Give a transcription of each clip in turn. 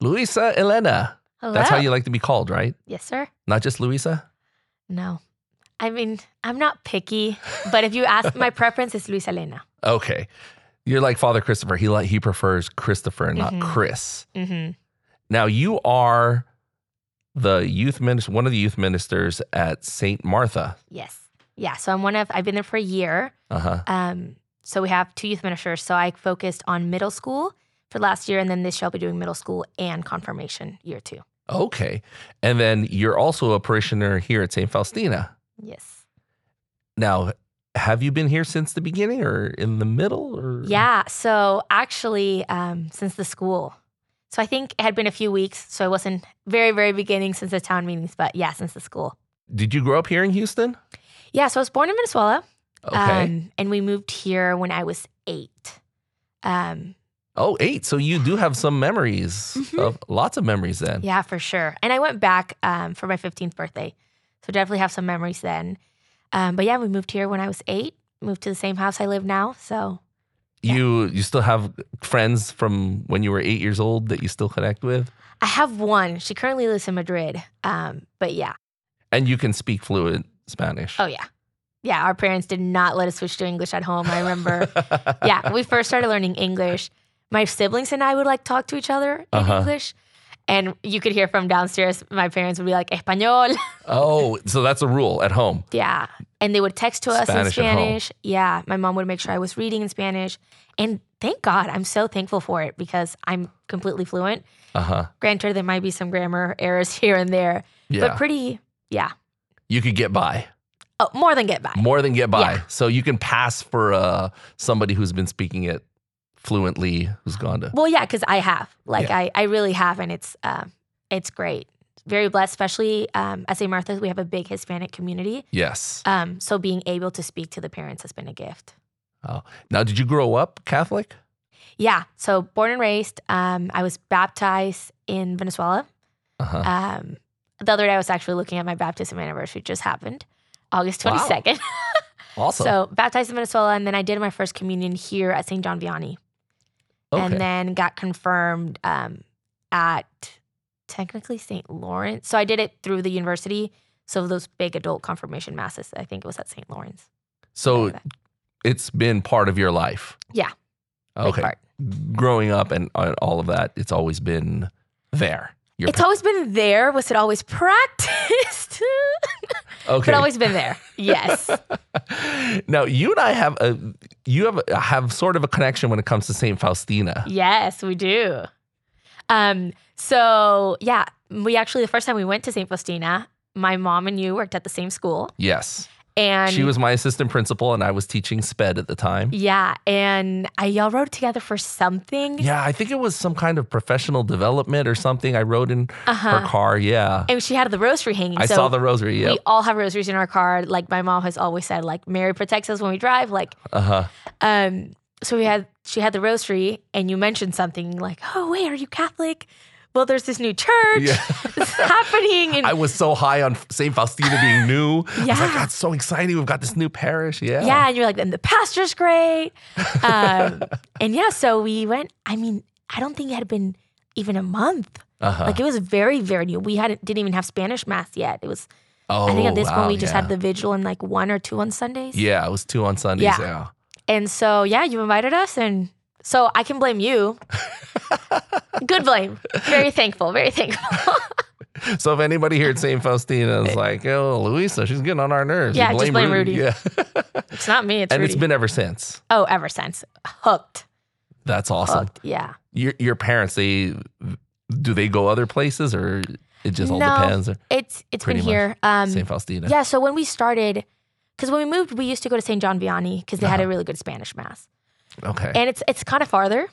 Luisa Elena. Hello. That's how you like to be called, right? Yes, sir. Not just Luisa? No. I mean, I'm not picky, but if you ask, my preference is Luisa Elena. Okay. You're like Father Christopher. He like he prefers Christopher, not Mhm. Chris. hmm Now you are the youth minister, one of the youth ministers at St. Martha. Yes. Yeah. So I'm one of, I've been there for a year. Uh-huh. Um, so we have two youth ministers. So I focused on middle school for last year, and then this year I'll be doing middle school and confirmation year two. Okay. And then you're also a parishioner here at St. Faustina. Yes. Now, have you been here since the beginning or in the middle or Yeah. So actually, um, since the school. So I think it had been a few weeks. So I wasn't very, very beginning since the town meetings, but yeah, since the school. Did you grow up here in Houston? Yeah. So I was born in Venezuela. Okay. Um, and we moved here when I was eight. Um, oh, eight. So you do have some memories Mhm. of lots of memories then. yeah, for sure. And I went back um, for my 15th birthday. So definitely have some memories then. Um, but yeah, we moved here when I was eight, moved to the same house I live now. So Yeah. You you still have friends from when you were eight years old that you still connect with? I have one. She currently lives in Madrid. Um, but yeah. And you can speak fluent Spanish. Oh, yeah. Yeah. Our parents did not let us switch to English at home. I remember. yeah. We first started learning English, my siblings and I would like talk to each other in Uh-huh. English. And you could hear from downstairs, my parents would be like, Espanol. oh, so that's a rule at home. Yeah. And they would text to us Spanish in. Spanish. Yeah. My mom would make sure I was reading in Spanish. And thank God, I'm so thankful for it because I'm completely fluent. Uh huh. Granted, there might be some grammar errors here and there, Yeah. but pretty, yeah. you could get by Oh, more than get by. more than get by. Yeah. So you can pass for uh, somebody who's been speaking it fluently, who's gone to. Well, yeah, because I have. Like, Yeah. I, I really have. And it's, um, it's great. Very blessed, especially um, at St. Martha's, we have a big Hispanic community. Yes. Um, so being able to speak to the parents has been a gift. Oh. Now, did you grow up Catholic? Yeah. So born and raised, um, I was baptized in Venezuela. Uh huh. Um, the other day, I was actually looking at my baptism anniversary, just happened August Wow. 22nd. awesome. So, baptized in Venezuela, and then I did my first communion here at St. John Vianney, okay. and then got confirmed um, at technically St. Lawrence. So, I did it through the university. So, those big adult confirmation masses, I think it was at St. Lawrence. so it's been part of your life. Yeah, Okay. part. Growing up and uh, all of that, it's always been there. Your It's always been there. Was it always practiced? okay. but always been there. Yes. now you and I have a you have a, have sort of a connection when it comes to Saint Faustina. Yes, we do. Um, so yeah, we actually the first time we went to St. Faustina, my mom and you worked at the same school. Yes, And she was my assistant principal, and I was teaching sped at the time. Yeah, and I y'all rode together for something. Yeah, I think it was some kind of professional development or something. I rode in Uh-huh. her car. Yeah, And she had the rosary hanging. I so saw the rosary. Yeah. We all have rosaries in our car. Like my mom has always said, like Mary protects us when we drive. Like, Uh huh. um, so we had she had the rosary, and you mentioned something like, "Oh, wait, are you Catholic?" Well, there's this new church Yeah. that's happening, and I was so high on Saint Faustina being new. I was like, Yeah. that's so exciting. We've got this new parish. Yeah. Yeah, and you're like, and the pastor's great. Um, and yeah, so we went. I mean, I don't think it had been even a month. Uh-huh. Like it was very, very new. We hadn't didn't even have Spanish mass yet. It was. oh, I think at this wow, point we just yeah. had the vigil and like one or two on Sundays. Yeah, it was two on Sundays. Yeah. Yeah. And so yeah, you invited us, and so I can blame you. Good blame. Very thankful. Very thankful. So if anybody here at St. Faustina is like, oh, Luisa, she's getting on our nerves. Yeah, just blame Rudy. Yeah. it's not me. It's and Rudy. it's been ever since. oh ever since hooked. That's awesome. Hooked. Yeah. Your your parents, they do they go other places or it just all No. depends? It's it's Pretty been here. Um, St. Faustina. Yeah, so when we started, because when we moved, we used to go to St. John Vianney because they had a Uh-huh. really good Spanish mass, Okay. and it's it's kind of farther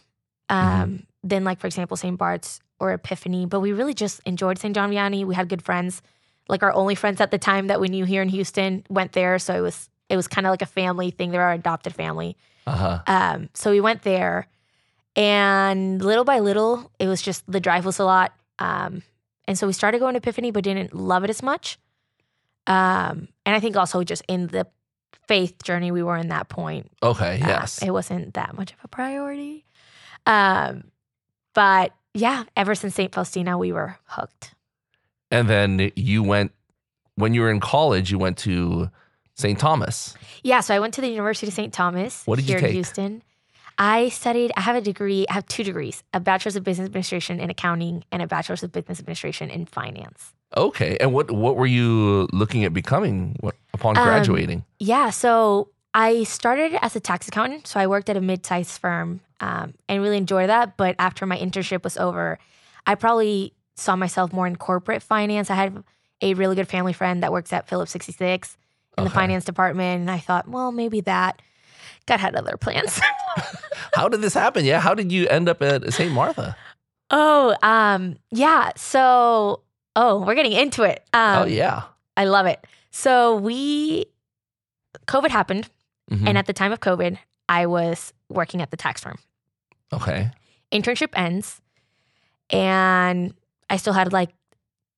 um, Mm-hmm. than like for example St. Bart's or Epiphany. But we really just enjoyed St. John Vianney. We had good friends, like our only friends at the time that we knew here in Houston went there, so it was it was kind of like a family thing. They're our adopted family. uh-huh. Um, so we went there, and little by little, it was just the drive was a lot. Um, and so we started going to Epiphany, but didn't love it as much. Um, and I think also just in the faith journey we were in that point, Okay. uh, Yes. it wasn't that much of a priority. Um, but yeah, ever since St. Faustina, we were hooked. And then you went when you were in college. You went to St. Thomas. Yeah, so I went to the University of St. Thomas What did you here take? in Houston. I studied, I have a degree, I have two degrees a bachelor's of business administration in accounting and a bachelor's of business administration in finance. Okay. And what what were you looking at becoming upon Um, graduating? Yeah, so I started as a tax accountant. So I worked at a mid sized firm um, and really enjoyed that. But after my internship was over, I probably saw myself more in corporate finance. I had a really good family friend that works at Phillips 66 in the finance department. And I thought, well, maybe that. God had other plans. How did this happen? Yeah. How did you end up at St. Martha? oh, um, yeah. So, oh, we're getting into it. Um, oh yeah. I love it. So we, COVID happened. Mhm. And at the time of COVID, I was working at the tax firm. okay. Internship ends, and I still had like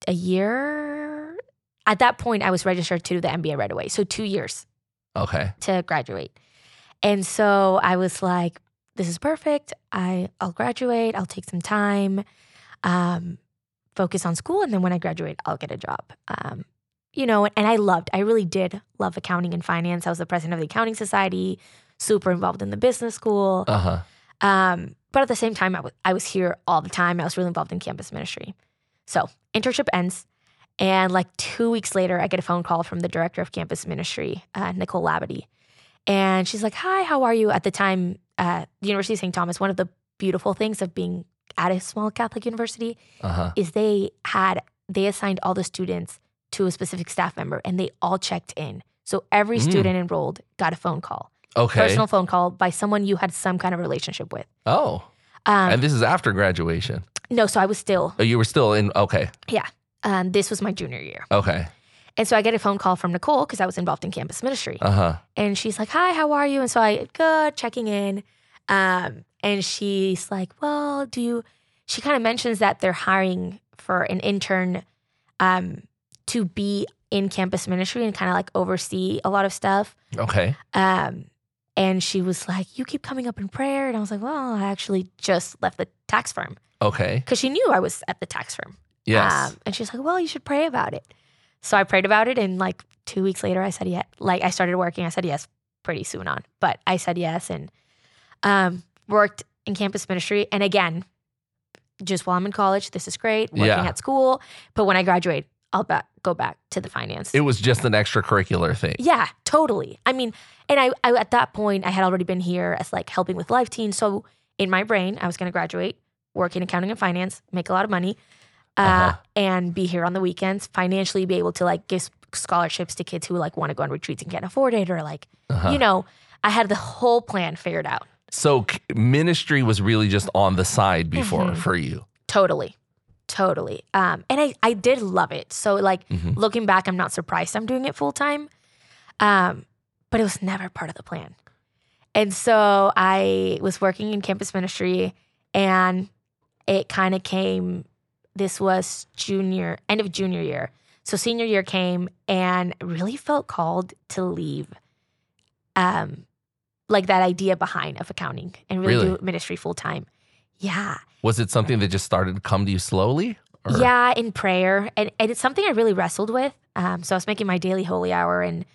a year. At that point, I was registered to do the MBA right away. So, two years Okay. to graduate. And so I was like, this is perfect. I, I'll graduate, I'll take some time, um, focus on school. And then when I graduate, I'll get a job. Um, you know, and I loved, I really did love accounting and finance. I was the president of the Accounting Society, super involved in the business school. Uh huh. Um, but at the same time, I was I was here all the time. I was really involved in campus ministry. So internship ends, and like two weeks later, I get a phone call from the director of campus ministry, uh, Nicole Labadie, and she's like, "Hi, how are you?" At the time, uh, the University of St. Thomas. One of the beautiful things of being at a small Catholic university Uh huh. is they had they assigned all the students to a specific staff member, and they all checked in. So every Mm. student enrolled got a phone call, Okay. personal phone call by someone you had some kind of relationship with. Oh. Um, and this is after graduation. No, so I was still, Oh, you were still in. Okay. Yeah. Um, this was my junior year. Okay. And so I get a phone call from Nicole because I was involved in campus ministry. Uh huh. And she's like, Hi, how are you? And so I good, checking in. Um, and she's like, Well, do you, she kind of mentions that they're hiring for an intern um, to be in campus ministry and kind of like oversee a lot of stuff. Okay. Um, and she was like, You keep coming up in prayer. And I was like, Well, I actually just left the tax firm Okay. because she knew I was at the tax firm. Yes. Um, and she's like, well, you should pray about it. So I prayed about it. And like two weeks later, I said, yeah, like I started working. I said yes pretty soon on, but I said yes and um, worked in campus ministry. And again, just while I'm in college, this is great, working Yeah. at school. But when I graduate, I'll back, go back to the finance. it was just an extracurricular thing. Yeah, totally. I mean, and I, I at that point I had already been here as like helping with Life Teen. So in my brain, I was going to graduate, work in accounting and finance, make a lot of money, uh, Uh-huh. and be here on the weekends, financially be able to like give scholarships to kids who like want to go on retreats and can't afford it, or like Uh-huh. you know, I had the whole plan figured out. So ministry was really just on the side before Mhm. for you. Totally. Totally. Um, and I, I did love it. So like Mhm. looking back, I'm not surprised I'm doing it full time. Um, but it was never part of the plan. And so I was working in campus ministry and it kind of came, this was junior, end of junior year. So senior year came and really felt called to leave um like that idea behind of accounting and really, Really? do ministry full time. Yeah. Was it something that just started to come to you slowly? Or- Yeah, in prayer. And, and it's something I really wrestled with. Um, so I was making my daily holy hour, and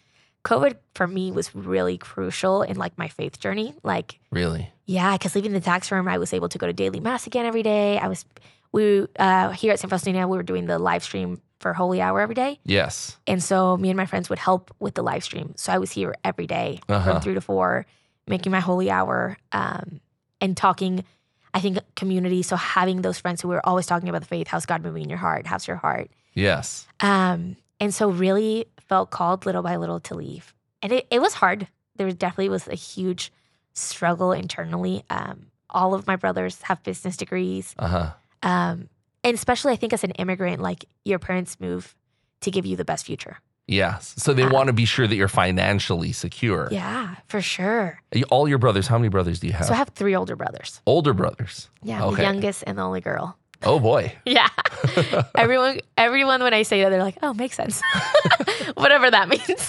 COVID for me was really crucial in like my faith journey. Like, Really? yeah, because leaving the tax firm, I was able to go to daily mass again every day. I was, we, uh, here at San Faustina, we were doing the live stream for holy hour every day. Yes. And so me and my friends would help with the live stream. So I was here every day Uh-huh. from three to four, making my holy hour um, and talking. I think community. So having those friends who were always talking about the faith. How's God moving in your heart? How's your heart? Yes. Um, and so really felt called little by little to leave. And it, it was hard. There was definitely was a huge struggle internally. Um, all of my brothers have business degrees. Uh huh. Um, and especially I think as an immigrant, like your parents move to give you the best future. Yes. So they Uh, want to be sure that you're financially secure. Yeah, for sure. All your brothers, how many brothers do you have? So I have three older brothers. Older brothers. Yeah, Okay. the youngest and the only girl. Oh boy. Yeah. everyone everyone when I say that they're like, "Oh, makes sense." Whatever that means.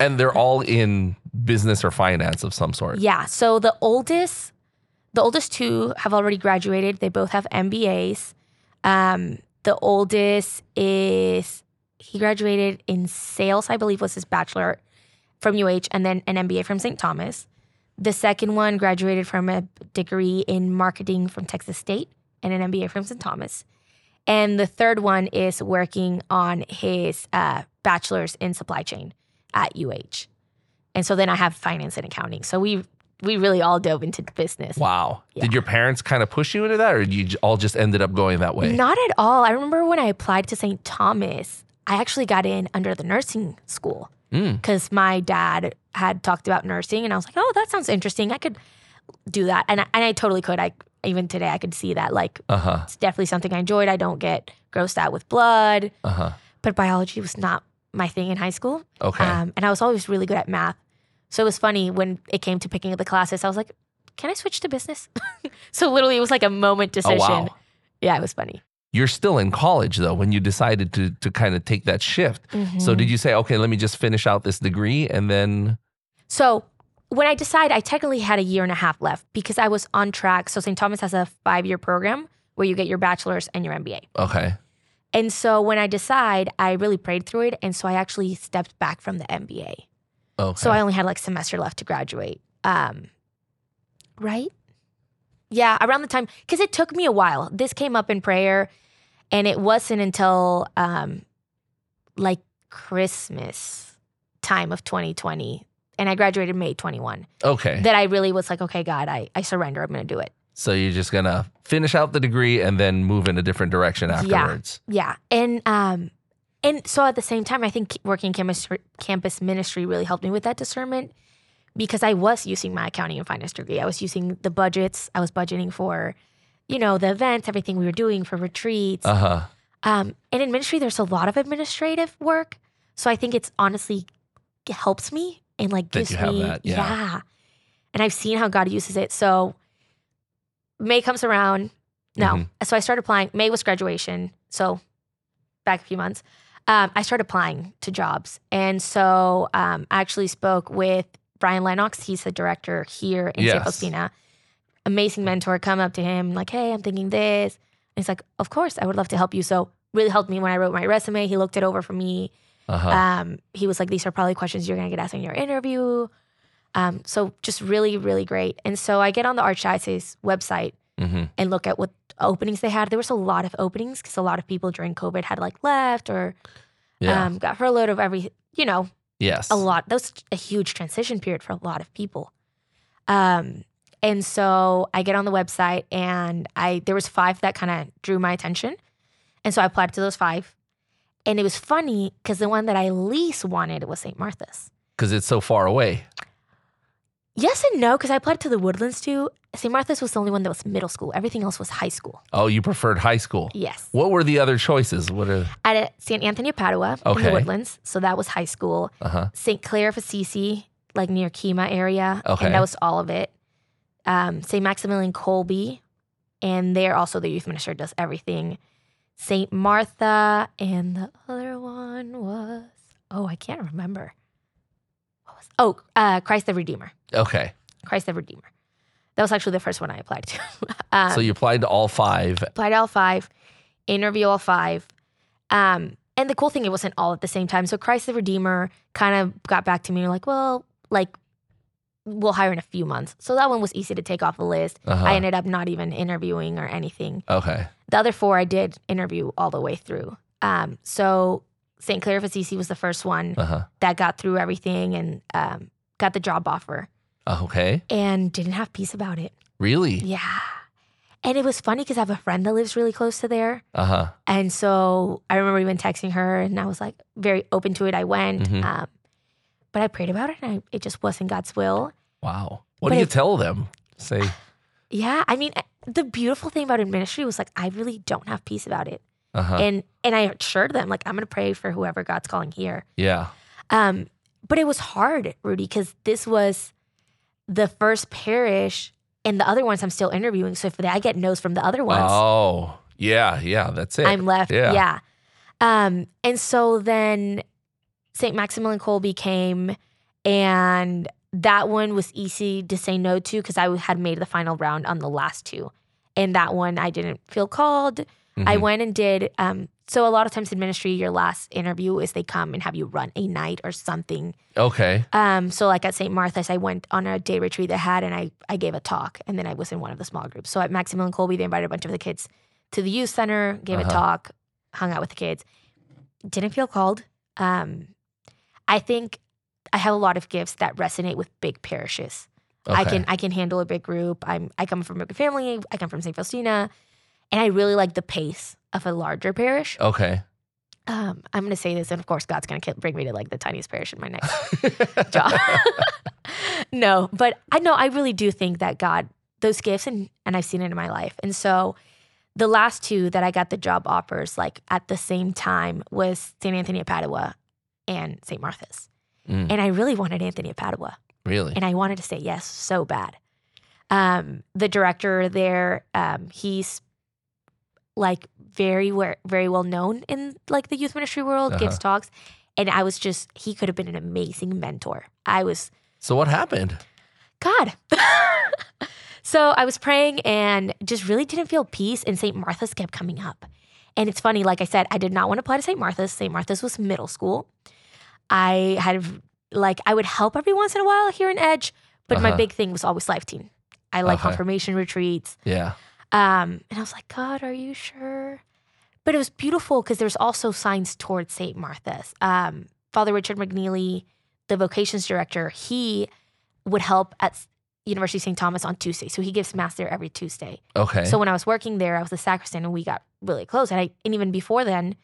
and they're all in business or finance of some sort. yeah, so the oldest the oldest two have already graduated. They both have MBAs. Um, the oldest is he graduated in sales, I believe, was his bachelor from UH, and then an MBA from St. Thomas. The second one graduated from a degree in marketing from Texas State and an MBA from St. Thomas. And the third one is working on his uh, bachelor's in supply chain at UH. And so then I have finance and accounting. So we we really all dove into business. Wow. Yeah. Did your parents kind of push you into that, or did you all just ended up going that way? Not at all. I remember when I applied to St. Thomas, I actually got in under the nursing school Mm. because my dad had talked about nursing, and I was like, "Oh, that sounds interesting. I could do that." And I, and I totally could. I even today I could see that like Uh huh. it's definitely something I enjoyed. I don't get grossed out with blood, Uh huh. but biology was not my thing in high school. Okay. Um, and I was always really good at math. So it was funny when it came to picking up the classes. I was like, "Can I switch to business?" so literally, it was like a moment decision. oh wow. Yeah, it was funny. You're still in college though when you decided to to kind of take that shift. So Mhm. did you say, okay, let me just finish out this degree and then? So when I decided, I technically had a year and a half left because I was on track. So St. Thomas has a five year program where you get your bachelor's and your MBA. Okay. And so when I decide, I really prayed through it. And so I actually stepped back from the MBA. Okay. So I only had like semester left to graduate. Um, right? Yeah, around the time because it took me a while. This came up in prayer, and it wasn't until um, like Christmas time of 2020, and I graduated May 21 okay. that I really was like, okay, God, I I surrender. I'm gonna do it. so you're just gonna finish out the degree and then move in a different direction afterwards. Yeah, and um, and so at the same time, I think working campus campus ministry really helped me with that discernment because I was using my accounting and finance degree. I was using the budgets. I was budgeting for, you know, the events, everything we were doing for retreats. Uh huh. Um, and in ministry, there's a lot of administrative work, so I think it's honestly it helps me and like gives me that, yeah. And I've seen how God uses it. So May comes around. No, Mhm. so I started applying. May was graduation, so back a few months. Um, I started applying to jobs, and so um, I actually spoke with Brian Lennox. He's the director here in Yes. St. Faustina. Amazing mentor. Come up to him like, "Hey, I'm thinking this." And he's like, "Of course, I would love to help you." So really helped me when I wrote my resume. He looked it over for me. Uh huh. Um, he was like, "These are probably questions you're gonna get asked in your interview." Um, so just really, really great. And so I get on the Archdiocese website hmm and look at what openings they had. There was a lot of openings because a lot of people during COVID had like left or Yeah. um, got furloughed of every, you know, yes. a lot. That was a huge transition period for a lot of people. Um, and so I get on the website and I there was five that kind of drew my attention, and so I applied to those five. And it was funny because the one that I least wanted was St. Martha's. Because it's so far away. Yes and no, because I applied to the Woodlands too. St. Martha's was the only one that was middle school. Everything else was high school. Oh, you preferred high school. Yes. What were the other choices? What are? At St. Anthony of Padua in Okay. the Woodlands. So that was high school. Uh huh. St. Clare of Assisi, like near Kima area. Okay. And that was all of it. Um, St. Maximilian Kolbe, and there also the youth minister does everything. St. Martha, and the other one was, oh, I can't remember. What was, oh, uh, Christ the Redeemer. Okay. Christ the Redeemer. That was actually the first one I applied to. um, so you applied to all five. applied to all five, interview all five. Um, and the cool thing, it wasn't all at the same time. So Christ the Redeemer kind of got back to me and like, well, like we'll hire in a few months. So that one was easy to take off the list. Uh-huh. I ended up not even interviewing or anything. Okay. The other four I did interview all the way through. Um, so St. Clare of Assisi was the first one Uh huh. that got through everything and um, got the job offer Okay. and didn't have peace about it. Really? Yeah. And it was funny because I have a friend that lives really close to there. Uh huh. And so I remember even texting her and I was like very open to it. I went. Mhm. Um, but I prayed about it and I, it just wasn't God's will. Wow. What But do you it- tell them? Say. Yeah. I mean, the beautiful thing about ministry was like, I really don't have peace about it. Uh huh. And and I assured them, like, I'm going to pray for whoever God's calling here. Yeah. Um, but it was hard, Rudy, because this was the first parish and the other ones I'm still interviewing. So if I get no's from the other ones, Oh. Yeah. Yeah. That's it. I'm left. Yeah. Yeah. Um, and so then St. Maximilian Kolbe came and that one was easy to say no to because I had made the final round on the last two. And that one I didn't feel called. I Mhm. went and did. Um, so a lot of times in ministry, your last interview is they come and have you run a night or something. Okay. Um, so like at St. Martha's, I went on a day retreat they had, and I I gave a talk, and then I was in one of the small groups. So at Maximilian Kolbe, they invited a bunch of the kids to the youth center, gave Uh-huh. a talk, hung out with the kids. Didn't feel called. Um, I think I have a lot of gifts that resonate with big parishes. Okay. I can I can handle a big group. I'm I come from a big family. I come from St. Faustina, and I really like the pace of a larger parish. Okay. Um, I'm going to say this, and of course, God's going to bring me to like the tiniest parish in my next job. no, but I know I really do think that God those gifts and and I've seen it in my life. And so the last two that I got the job offers like at the same time was St. Anthony of Padua and St. Martha's. Mm, And I really wanted Anthony of Padua really? and I wanted to say yes so bad. Um, the director there, um, he's like very very well known in like the youth ministry world, gives Uh-huh. talks, and I was just he could have been an amazing mentor. I was So what happened? God. so I was praying and just really didn't feel peace, and St. Martha's kept coming up. And it's funny, like I said, I did not want to apply to St. Martha's. St. Martha's was middle school. I had like I would help every once in a while here in Edge, but my Uh-huh. big thing was always Life Teen. I like Okay. confirmation retreats. Yeah. Um, and I was like, God, are you sure? But it was beautiful because there's also signs towards St. Martha's. Um, Father Richard McNeely, the vocations director, he would help at University of St. Thomas on Tuesday. So he gives mass there every Tuesday. Okay. So when I was working there, I was the sacristan and we got really close. And I and even before then,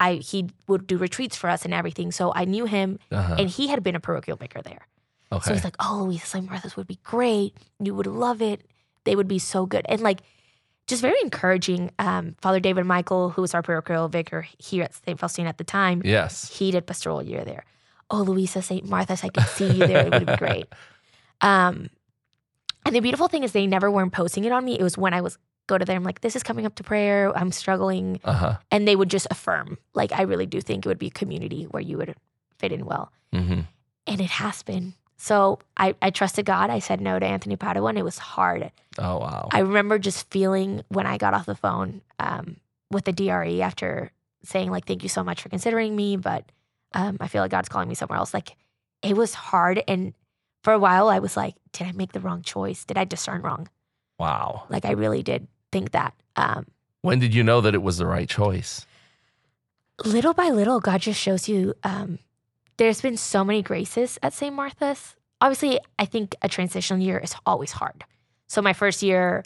I he would do retreats for us and everything. So I knew him uh-huh. and he had been a parochial vicar there. Okay. So he's like, "Oh, Luisa St. Martha's would be great. You would love it. They would be so good." And like, just very encouraging. Um, Father David Michael, who was our parochial vicar here at St. Faustina at the time, yes. he did pastoral year there. Oh, Luisa St. Martha's, I could see you there. It would be great. Um, and the beautiful thing is they never were imposing it on me. It was when I was go to them like, "This is coming up to prayer. I'm struggling," Uh huh. and they would just affirm. Like, I really do think it would be a community where you would fit in well hmm and it has been. So I, I trusted God. I said no to Anthony Padua, and it was hard. Oh wow. I remember just feeling when I got off the phone um, with the DRE after saying like, "Thank you so much for considering me," but um, I feel like God's calling me somewhere else. Like it was hard, and for a while I was like, "Did I make the wrong choice? Did I discern wrong?" wow. Like I really did think that. Um, When did you know that it was the right choice? little by little, God just shows you um, there's been so many graces at St. Martha's. Obviously, I think a transitional year is always hard. So, my first year,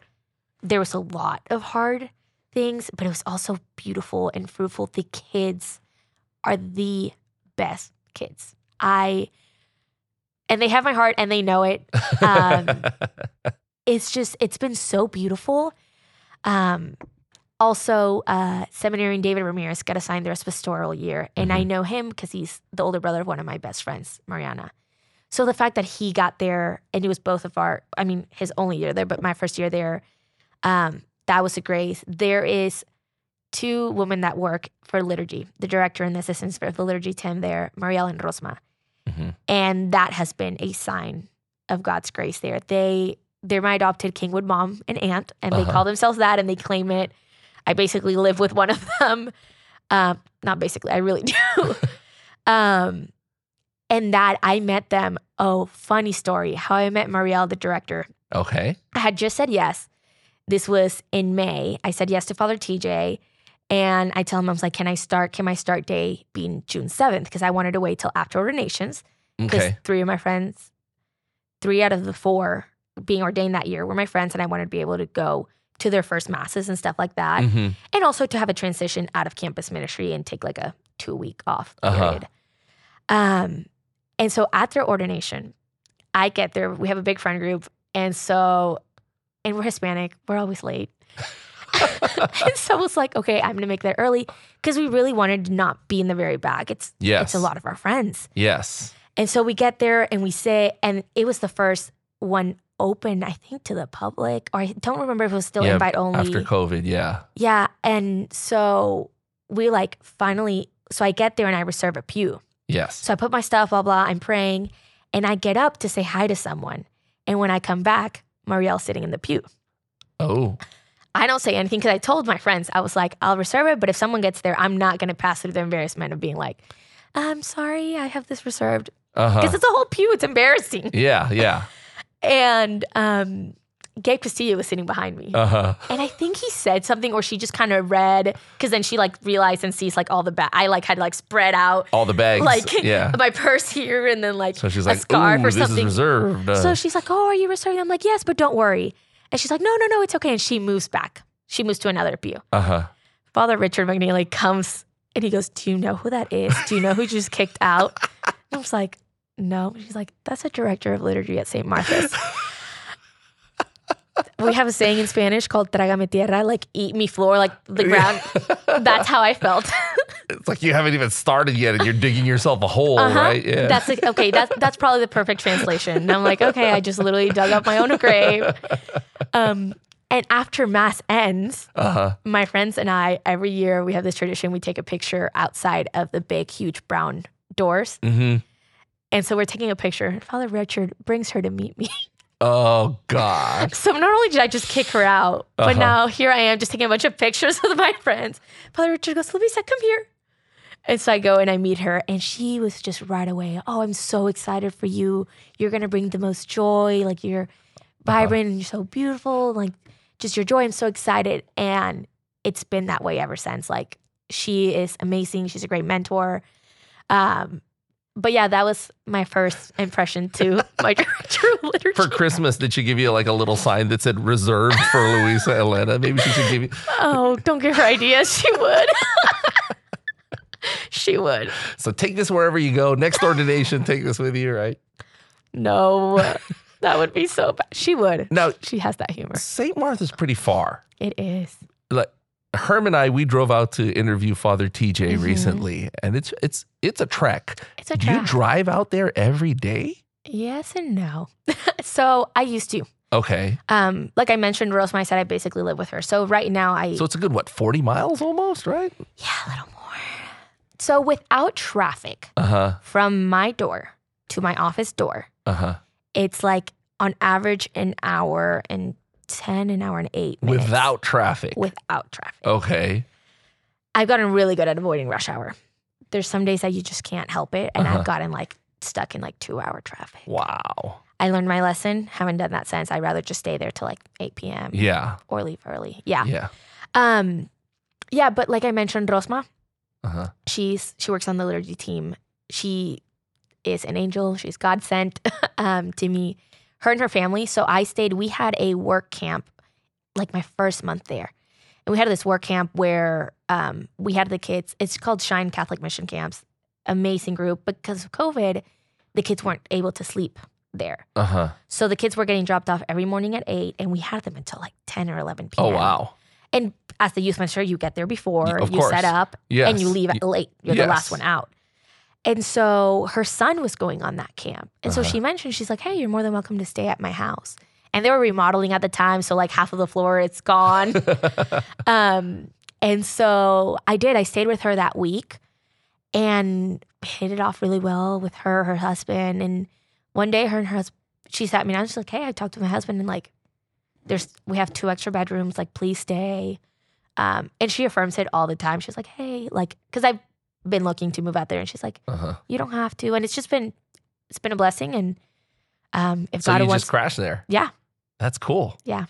there was a lot of hard things, but it was also beautiful and fruitful. The kids are the best kids. I, and they have my heart and they know it. Um, it's just it's been so beautiful. Um, also, uh, seminary and David Ramirez got assigned their pastoral year, and I know him because he's the older brother of one of my best friends, Mariana. So the fact that he got there, and it was both of our, I mean, his only year there, but my first year there, um, that was a grace. There is two women that work for liturgy, the director and the assistant for the liturgy team there, Marielle and Rosma Mhm. and that has been a sign of God's grace there. They they're my adopted Kingwood mom and aunt, and they Uh-huh. call themselves that, and they claim it. I basically live with one of them. Um, not basically, I really do. um, and that I met them. Oh, funny story. How I met Marielle, the director. Okay. I had just said yes. This was in May. I said yes to Father TJ. And I tell him, I was like, can I start? Can my start day be June 7th? Because I wanted to wait till after ordinations because Okay. three of my friends, three out of the four being ordained that year were my friends, and I wanted to be able to go to their first masses and stuff like that, hmm and also to have a transition out of campus ministry and take like a two week off Uh-huh. period. Um, and so at their ordination, I get there. We have a big friend group, and so, and we're Hispanic. We're always late. and so it's like, okay, I'm gonna make that early because we really wanted to not be in the very back. It's Yes. it's a lot of our friends. Yes. And so we get there and we say, and it was the first one open, I think, to the public, or I don't remember if it was still Yeah, invite only. After COVID, yeah. yeah. And so we like finally, so I get there and I reserve a pew. Yes. So I put my stuff, blah, blah, I'm praying. And I get up to say hi to someone. And when I come back, Marielle's sitting in the pew. Oh, I don't say anything because I told my friends, I was like, I'll reserve it, but if someone gets there, I'm not going to pass through the embarrassment of being like, I'm sorry, I have this reserved. Uh-huh. Because huh. it's a whole pew, it's embarrassing. Yeah, yeah. And um, Gabe Castillo was sitting behind me. Uh huh. and I think he said something, or she just kind of read, because then she like realized and sees like all the bag. I like had like spread out All the bags. like yeah. my purse here, and then like So she's a like, scarf "Ooh, or this is something. reserved." Uh, So she's like, "Oh, are you reserving?" I'm like, "Yes, but don't worry." And she's like, "No, no, no, it's okay." And she moves back. She moves to another pew. uh huh. Father Richard McNeely comes and he goes, "Do you know who that is? Do you know who just kicked out?" And I was like, "No." She's like, "That's a director of liturgy at St. Martha's." we have a saying in Spanish called "trágame tierra," like "eat me floor," like the ground. That's how I felt. It's like you haven't even started yet, and you're digging yourself a hole, Uh-huh. right? Yeah. That's like, okay. That's that's probably the perfect translation. And I'm like, okay, I just literally dug up my own grave. Um, and after mass ends, uh huh. my friends and I every year we have this tradition. We take a picture outside of the big, huge brown doors, Mm-hmm. And so we're taking a picture. Father Richard brings her to meet me. Oh God. So not only did I just kick her out, but Uh-huh. now here I am just taking a bunch of pictures with my friends. Father Richard goes, Luisa, come here. And so I go and I meet her, and she was just right away. Oh, I'm so excited for you. You're gonna bring the most joy. Like you're vibrant and you're so beautiful. Like just your joy. I'm so excited. And it's been that way ever since. Like she is amazing. She's a great mentor. Um, but yeah, that was my first impression to my director of literature. For Christmas, did she give you like a little sign that said "reserved for Luisa Elena"? Maybe she should give you. Oh, don't give her ideas. She would. she would. So take this wherever you go. Next ordination, take this with you, right? No, that would be so bad. She would. No, She has that humor. St. Martha's pretty far. It is. Herm and I, we drove out to interview Father TJ Mhm. recently, and it's it's it's a trek. It's a Do you drive out there every day? yes and no. so I used to. Okay, Um, like I mentioned, Rosema, I said I basically live with her. So right now I so it's a good what forty miles almost, right? yeah, a little more. So without traffic Uh huh. from my door to my office door, Uh huh. it's like on average an hour and ten, an hour and eight minutes. Without traffic. without traffic. okay. I've gotten really good at avoiding rush hour. There's some days that you just can't help it, and Uh-huh. I've gotten like stuck in like two hour traffic. Wow. I learned my lesson. Haven't done that since. I'd rather just stay there till like 8 p.m. Yeah. or leave early. Yeah. Yeah. Um, yeah. But like I mentioned, Rosma, Uh huh. she's she works on the liturgy team. She is an angel. She's God sent um, to me, her and her family. So I stayed. We had a work camp, like my first month there, and we had this work camp where um, we had the kids. It's called Shine Catholic Mission Camps. Amazing group. Because of COVID, the kids weren't able to sleep there. Uh huh. So the kids were getting dropped off every morning at eight, and we had them until like ten or eleven p.m. Oh wow. And as the youth minister, you get there before, Of you course. set up, Yes. and you leave at late. You're the last one out. And so her son was going on that camp. And so Uh-huh. she mentioned, she's like, hey, you're more than welcome to stay at my house. And they were remodeling at the time. So, like, half of the floor, it's gone. um, and so I did. I stayed with her that week and hit it off really well with her, her husband. And one day, her and her husband, she sat me down. She's like, hey, I talked to my husband and, like, there's, we have two extra bedrooms. Like, please stay. Um, and she affirms it all the time. She's like, hey, like, because I've been looking to move out there, and she's like, Uh huh. you don't have to. And it's just been, it's been a blessing. And um, if So God wants, just crashed there. yeah, That's cool. Yeah,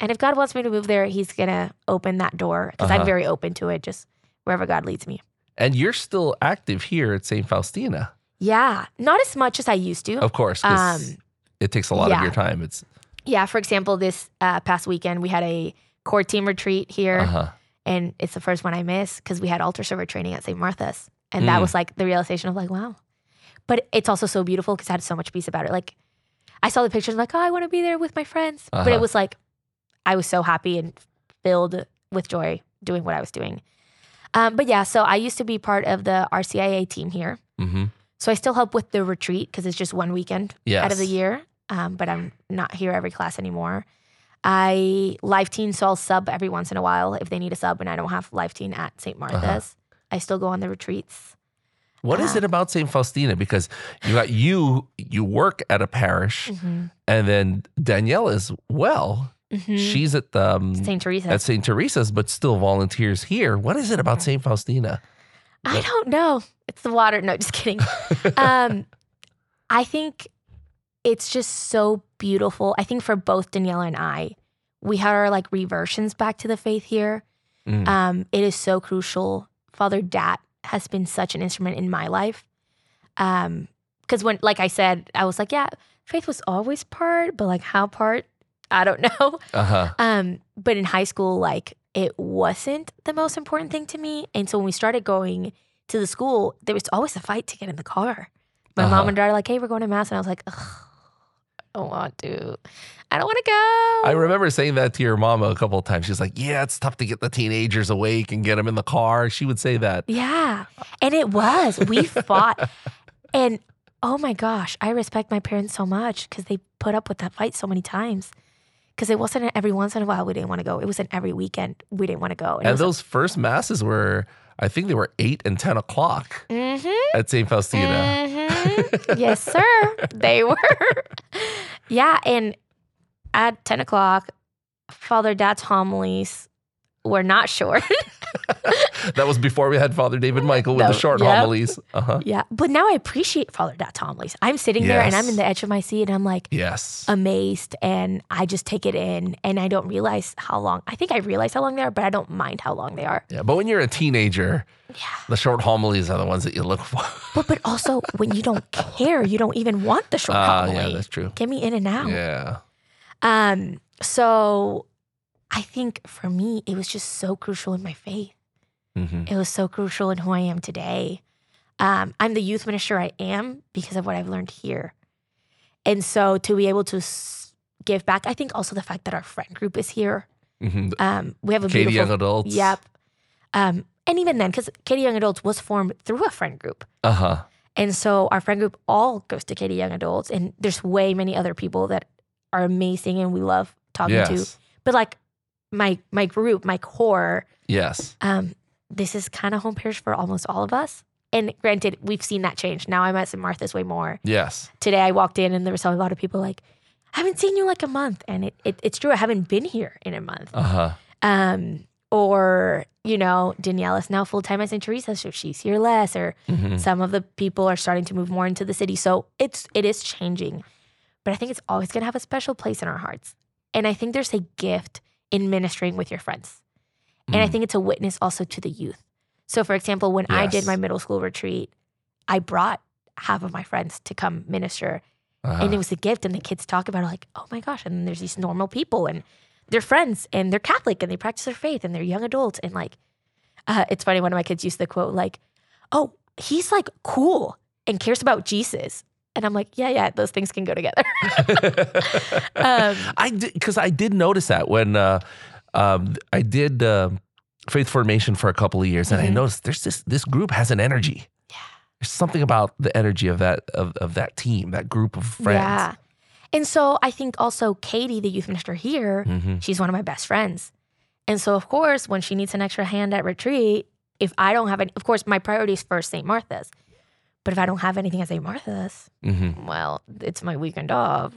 and if God wants me to move there, He's gonna open that door because Uh-huh. I'm very open to it. Just wherever God leads me. And you're still active here at St. Faustina, Yeah, not as much as I used to. of course, Um, it takes a lot of your time. It's Yeah, for example, this uh, past weekend we had a core team retreat here, uh huh. And it's the first one I missed because we had altar server training at St. Martha's, and that Mm. was like the realization of like, wow. But it's also so beautiful because I had so much peace about it. Like, I saw the pictures, like, oh, I want to be there with my friends, but Uh-huh. it was like, I was so happy and filled with joy doing what I was doing. Um, but yeah, so I used to be part of the RCIA team here. Mm-hmm. So I still help with the retreat because it's just one weekend Yes. out of the year. Um, but I'm not here every class anymore. I Life Teen, so I'll sub every once in a while if they need a sub and I don't have Life Teen at St. Uh-huh. Martha's. I still go on the retreats. What is Uh, it about St. Faustina? Because you got you you work at a parish, Mhm. and then Danielle is well. Mhm. She's at the um, St. Teresa. at St. Teresa's, but still volunteers here. What is it about St. Faustina? I don't know. It's the water. No, just kidding. um, I think it's just so beautiful. I think for both Daniela and I, we had our like reversions back to the faith here. Mm. Um, it is so crucial. Father Dat has been such an instrument in my life. Um, because when, like I said, I was like, yeah, faith was always part, but like how part, I don't know. Uh huh. Um, but in high school, like it wasn't the most important thing to me. And so when we started going to the school, there was always a fight to get in the car. My Uh-huh. mom and dad are like, "Hey, we're going to mass," and I was like, Ugh, "I don't want to. I don't want to go." I remember saying that to your mama a couple of times. She's like, "Yeah, it's tough to get the teenagers awake and get them in the car." She would say that. Yeah, and it was. We fought, and oh my gosh, I respect my parents so much because they put up with that fight so many times. Because it wasn't every once in a while we didn't want to go. It was an every weekend we didn't want to go. And it those first masses were, I think they were eight and ten o'clock hmm at St. Faustina. Mhm. yes, sir. They were. yeah. And at 10 o'clock, Father Dat's homilies were not short. that was before we had Father David Michael with No, the short yep. homilies. Uh huh. yeah. But now I appreciate Father Dat's homilies. I'm sitting there and I'm in the edge of my seat and I'm like Yes. amazed and I just take it in and I don't realize how long. I think I realize how long they are, but I don't mind how long they are. yeah, but when you're a teenager, Yeah. the short homilies are the ones that you look for. But, but also when you don't care, you don't even want the short Ah, homily. yeah, that's true. Get me in and out. Yeah. Um, so I think for me, it was just so crucial in my faith. hmm It was so crucial in who I am today. Um, I'm the youth minister I am because of what I've learned here. And so to be able to s- give back, I think also the fact that our friend group is here. hmm Um, we have a Katy beautiful, Young Adults. Yep. Um, and even then, because Katy Young Adults was formed through a friend group. Uh huh. And so our friend group all goes to Katy Young Adults. And there's way many other people that are amazing and we love talking to but like my my group, my core, Yes. um, this is kind of home parish for almost all of us. And granted, we've seen that change. Now I'm at St. Martha's way more. Yes. Today I walked in and there was a lot of people like, I haven't seen you like a month. And it, it it's true, I haven't been here in a month. Uh huh. Um, or, you know, Danielle is now full time at St. Teresa, so she's here less, or hmm some of the people are starting to move more into the city. So it's it is changing. But I think it's always gonna have a special place in our hearts. And I think there's a gift in ministering with your friends. And I Mm. think it's a witness also to the youth. So for example, when I did my middle school retreat, I brought half of my friends to come minister. Uh-huh. And it was a gift. And the kids talk about it like, oh my gosh. And then there's these normal people and they're friends and they're Catholic and they practice their faith and they're young adults. And like, uh, it's funny, one of my kids used the quote, like, oh, he's like cool and cares about Jesus. And I'm like, yeah, yeah, those things can go together. um, I did because I did notice that when uh, um, I did uh, faith formation for a couple of years, and I Mhm. noticed there's this this group has an energy. Yeah. There's something about the energy of that of, of that team, that group of friends. Yeah. And so I think also Katie, the youth minister here, hmm she's one of my best friends. And so, of course, when she needs an extra hand at retreat, if I don't have any, of course, my priority is first St. Martha's. But if I don't have anything at St. Martha's, hmm well, it's my weekend off.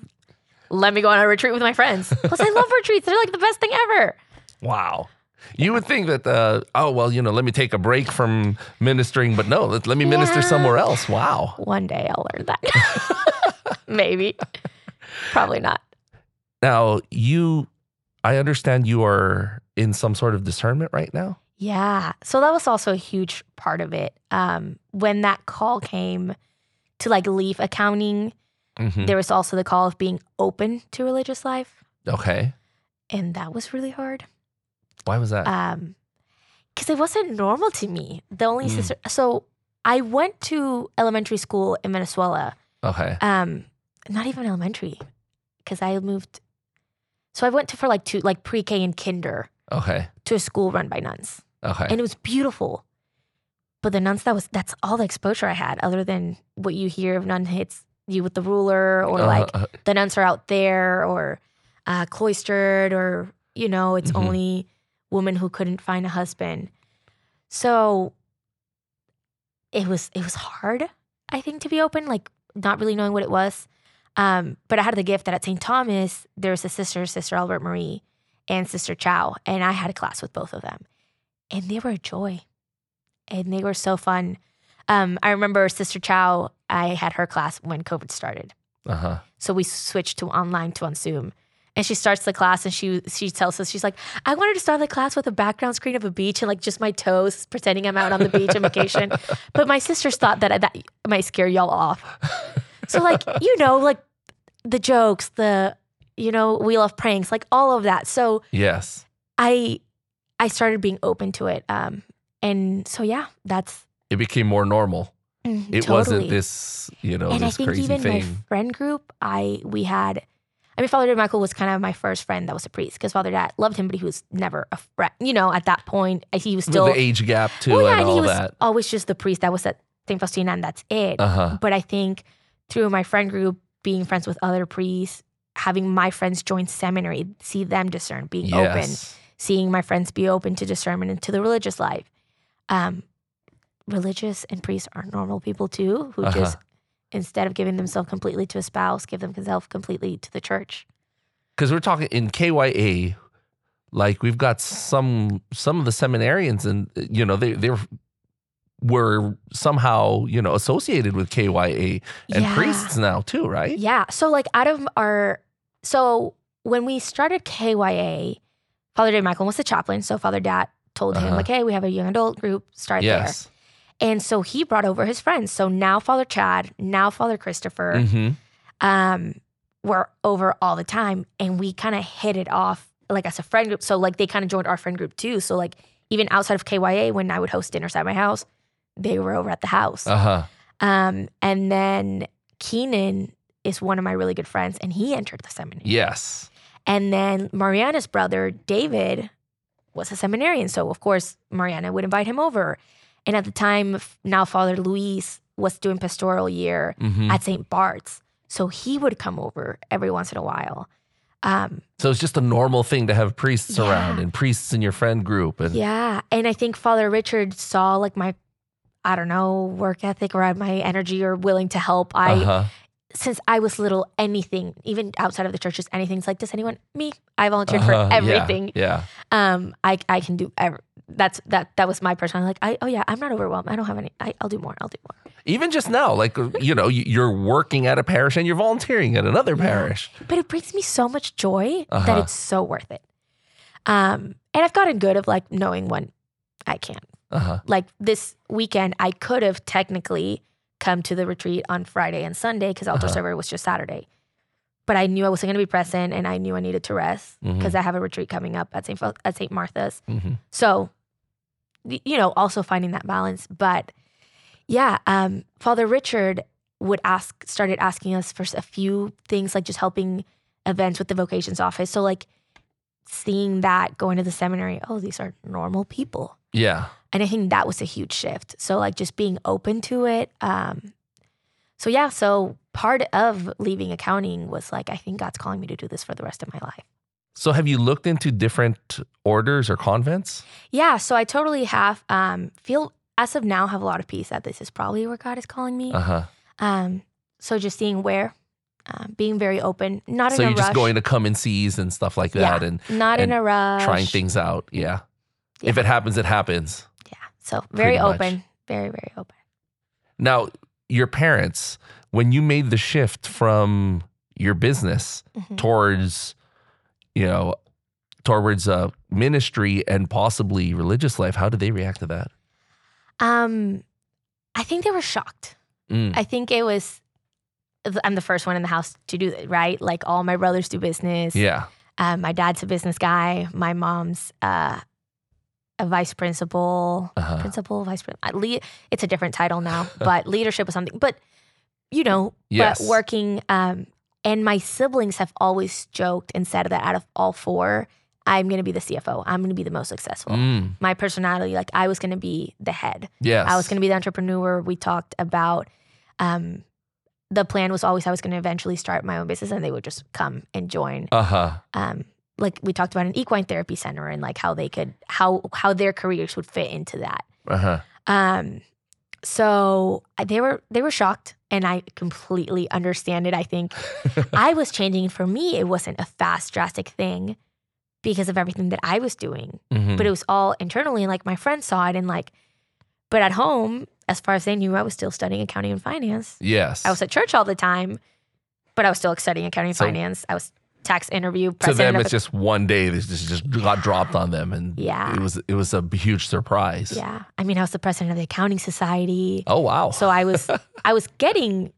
Let me go on a retreat with my friends. Plus, I love retreats. They're like the best thing ever. Wow. You would think that, uh, oh, well, you know, let me take a break from ministering, but no, let, let me minister somewhere else. Wow. One day I'll learn that. Maybe. Probably not. Now, you, I understand you are in some sort of discernment right now. Yeah. So that was also a huge part of it. Um, when that call came to like leave accounting, hmm there was also the call of being open to religious life. Okay. And that was really hard. Why was that? Um, because it wasn't normal to me. The only Mm. sister so I went to elementary school in Venezuela. okay. Um, not even elementary. Because I moved so I went to for like two like pre-K and kinder Okay. to a school run by nuns. Okay. and it was beautiful. But the nuns that was that's all the exposure I had, other than what you hear of nun hits you with the ruler, or Uh, like uh, the nuns are out there, or uh, cloistered, or you know, it's Mhm. only women who couldn't find a husband. So it was it was hard. I think to be open, like not really knowing what it was. Um, but I had the gift that at St. Thomas there was a sister, Sister Albert Marie, and Sister Chow, and I had a class with both of them, and they were a joy, and they were so fun. Um, I remember Sister Chow. I had her class when COVID started. Uh huh. So we switched to online to on Zoom. And she starts the class and she she tells us, she's like, I wanted to start the class with a background screen of a beach and like just my toes pretending I'm out on the beach on vacation. But my sisters thought that that might scare y'all off. So like, you know, like the jokes, the you know, we love pranks, like all of that. So Yes. I I started being open to it. Um and so yeah, that's It became more normal. mm, It totally. wasn't this, you know, and I this think crazy even my thing. friend group, I we had. I mean, Father Dave Michael was kind of my first friend that was a priest because Father Dat loved him, but he was never a friend. You know, at that point, he was With still. the age gap too well, yeah, and he was that. always just the priest that was at St. Faustina, and that's it. Uh huh. But I think through my friend group, being friends with other priests, having my friends join seminary, see them discern, being open, Yes. Seeing my friends be open to discernment and to the religious life. Um, religious and priests are normal people too, who Uh-huh. just instead of giving themselves completely to a spouse, give themselves completely to the church. Because we're talking in KYA, like we've got some some of the seminarians, and you know they they were somehow you know associated with KYA and Yeah. priests now too, right? Yeah. So like out of our so when we started KYA, Father Dave Michael was the chaplain. So Father Dat told him Uh-huh. like, hey, we have a young adult group, start Yes. there. And so he brought over his friends. So now Father Chad, now Father Christopher, hmm um, were over all the time. And we kind of hit it off like as a friend group. So like they kind of joined our friend group too. So like even outside of KYA, when I would host dinners at my house, they were over at the house. Uh huh. Um, and then Keenan is one of my really good friends, and he entered the seminary. Yes. And then Mariana's brother, David, was a seminarian. So, of course, Mariana would invite him over. And at the time, now Father Luis was doing pastoral year hmm at St. Bart's. So he would come over every once in a while. Um, So it's just a normal thing to have priests Yeah. around and priests in your friend group, and yeah. And I think Father Richard saw like my, I don't know, work ethic or my energy or willing to help. I, uh-huh. Since I was little, anything, even outside of the church, just anything's like, does anyone me? I volunteered for Uh-huh. Yeah. everything. Yeah. Um, I I can do. Ever, that's that that was my personality. Like, I oh yeah, I'm not overwhelmed. I don't have any. I, I'll do more. I'll do more. Even just now, like you know, you- you're working at a parish and you're volunteering at another Yeah. parish. But it brings me so much joy that Uh-huh. it's so worth it. Um, and I've gotten good of like knowing when I can. Uh huh. Like this weekend, I could have technically come to the retreat on Friday and Sunday because altar Uh-huh. server was just Saturday. But I knew I wasn't going to be present, and I knew I needed to rest because I have a retreat coming up at St. At St. Martha's. hmm So, you know, also finding that balance. But yeah, um, Father Richard would ask, started asking us for a few things, like just helping events with the vocations office. So, like seeing that going to the seminary, oh, these are normal people. Yeah. And I think that was a huge shift. So, like just being open to it. Um, so, yeah, so part of leaving accounting was like, I think God's calling me to do this for the rest of my life. So have you looked into different orders or convents? Yeah, so I totally have um feel as of now have a lot of peace that this is probably where God is calling me. Uh huh. Um, so just seeing where, um, being very open, not So in a you're rush. just going to come and sees and stuff like that, Yeah. and not in a rush. trying things out. Yeah. If it happens, it happens. Yeah, so very Pretty much. open, very very open. Now, your parents, when you made the shift from your business Mhm. towards, you know, towards uh, ministry and possibly religious life, how did they react to that? Um, I think they were shocked. Mm. I think it was. I'm the first one in the house to do it, right? Like all my brothers do business. Yeah. Um, my dad's a business guy. My mom's uh, a vice principal. Uh-huh. principal, vice principal. Le- it's a different title now, but leadership was something. But you know, Yes. but working. Um, and my siblings have always joked and said that out of all four, I'm going to be the CFO. I'm going to be the most successful. Mm. My personality, like I was going to be the head. Yes. I was going to be the entrepreneur. We talked about. Um, the plan was always I was going to eventually start my own business, and they would just come and join Uh huh. um, like we talked about an equine therapy center and like how they could how how their careers would fit into that. Uh huh. Um, so they were they were shocked, and I completely understand it. I think I was changing. For me, it wasn't a fast, drastic thing because of everything that I was doing, Mhm. but it was all internally. And like my friends saw it, and like, but at home, as far as they knew, I was still studying accounting and finance. yes. I was at church all the time, but I was still studying accounting and So- finance. I was tax interview to them, it's just one day that just just got dropped on them, and Yeah. it was it was a huge surprise. yeah. I mean, I was the president of the accounting society. Oh wow. So I was I was getting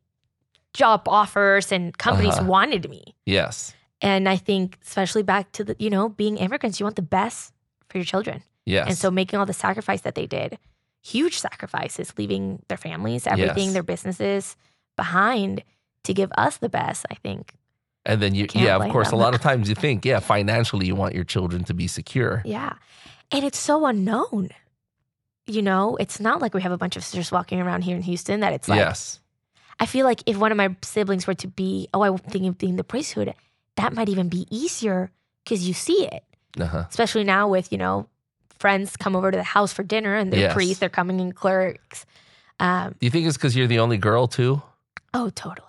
job offers and companies Uh-huh. wanted me. yes. And I think especially back to the you know, being immigrants, you want the best for your children. Yes. And so making all the sacrifice that they did, huge sacrifices, leaving their families, everything, Yes. their businesses behind to give us the best, I think. And then you, Can't yeah, of course, them. a lot of times you think, yeah, financially you want your children to be secure. Yeah. And it's so unknown. You know, it's not like we have a bunch of sisters walking around here in Houston that it's like yes. I feel like if one of my siblings were to be, oh, I'm thinking of being the priesthood, that might even be easier because you see it. Uh-huh. Especially now with, you know, friends come over to the house for dinner and they're Yes. priests, they're coming in clerics. Um, Do you think it's because you're the only girl too? oh, totally.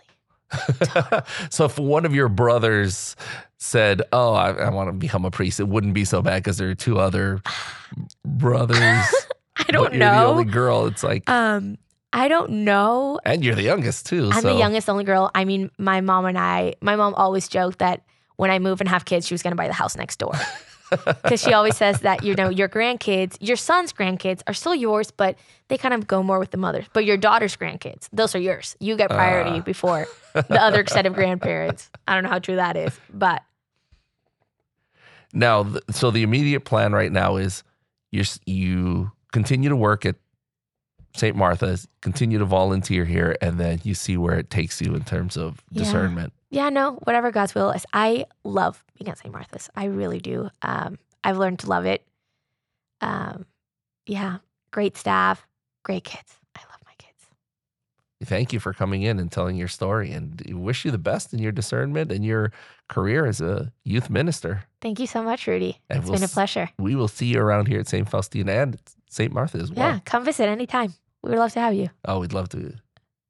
so if one of your brothers said, "Oh, I, I want to become a priest," it wouldn't be so bad because there are two other brothers. I don't but you're the only girl. It's like, Um, I don't know. and you're the youngest too. I'm so the youngest only girl. I mean, my mom and I, my mom always joked that when I move and have kids, she was going to buy the house next door. Because she always says that, you know, your grandkids, your son's grandkids are still yours, but they kind of go more with the mothers. But your daughter's grandkids, those are yours. You get priority Ah. before the other set of grandparents. I don't know how true that is, but Now, th- so the immediate plan right now is you you continue to work at St. Martha's, continue to volunteer here, and then you see where it takes you in terms of Yeah. discernment. Yeah, no, whatever God's will is. I love being at St. Martha's. I really do. Um, I've learned to love it. Um, yeah, great staff, great kids. I love my kids. Thank you for coming in and telling your story, and wish you the best in your discernment and your career as a youth minister. Thank you so much, Rudy. And It's we'll been a pleasure. We will see you around here at St. Faustina and St. Martha as well. Yeah, come visit anytime. We would love to have you. Oh, we'd love to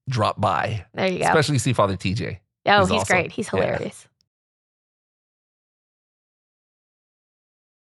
drop by, There you go. especially see Father TJ. Oh, he's awesome. great. He's hilarious.